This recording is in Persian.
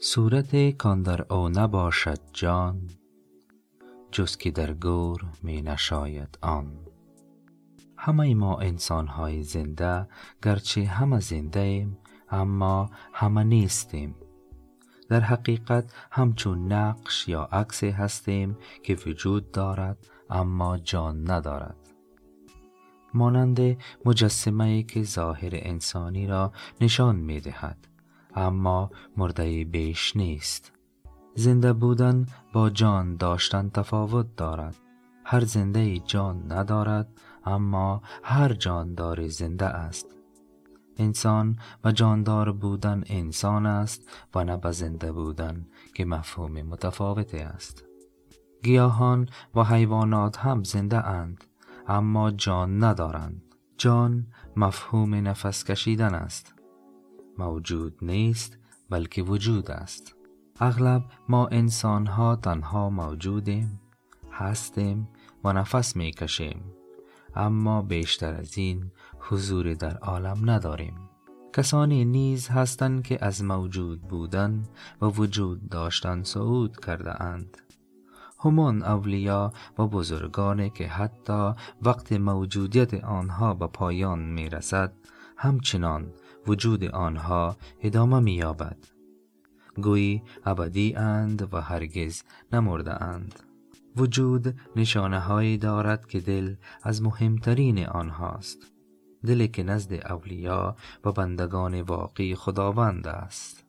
صورت کان در او نباشد جان جز که در گور می نشاید آن. همه ما انسان های زنده گرچه همه زنده ایم اما همه نیستیم. در حقیقت همچون نقش یا عکس هستیم که وجود دارد اما جان ندارد. مانند مجسمه که ظاهر انسانی را نشان می دهد اما مرده بیش نیست. زنده بودن با جان داشتن تفاوت دارد. هر زنده جان ندارد اما هر جاندار زنده است. انسان و جاندار بودن انسان است و نه زنده بودن که مفهوم متفاوت است. گیاهان و حیوانات هم زنده اند اما جان ندارند. جان مفهوم نفس کشیدن است. موجود نیست بلکه وجود است. اغلب ما انسان ها تنها موجودیم هستیم و نفس می کشیم اما بیشتر از این حضور در عالم نداریم. کسانی نیز هستند که از موجود بودن و وجود داشتن صعود کرده اند همان اولیا و بزرگانی که حتی وقت موجودیت آنها به پایان می رسد همچنان وجود آنها ادامه می یابد گویی ابدی اند و هرگز نمرده اند. وجود نشانه هایی دارد که دل از مهمترین آنهاست. دلی که نزد اولیا و بندگان واقعی خداوند است.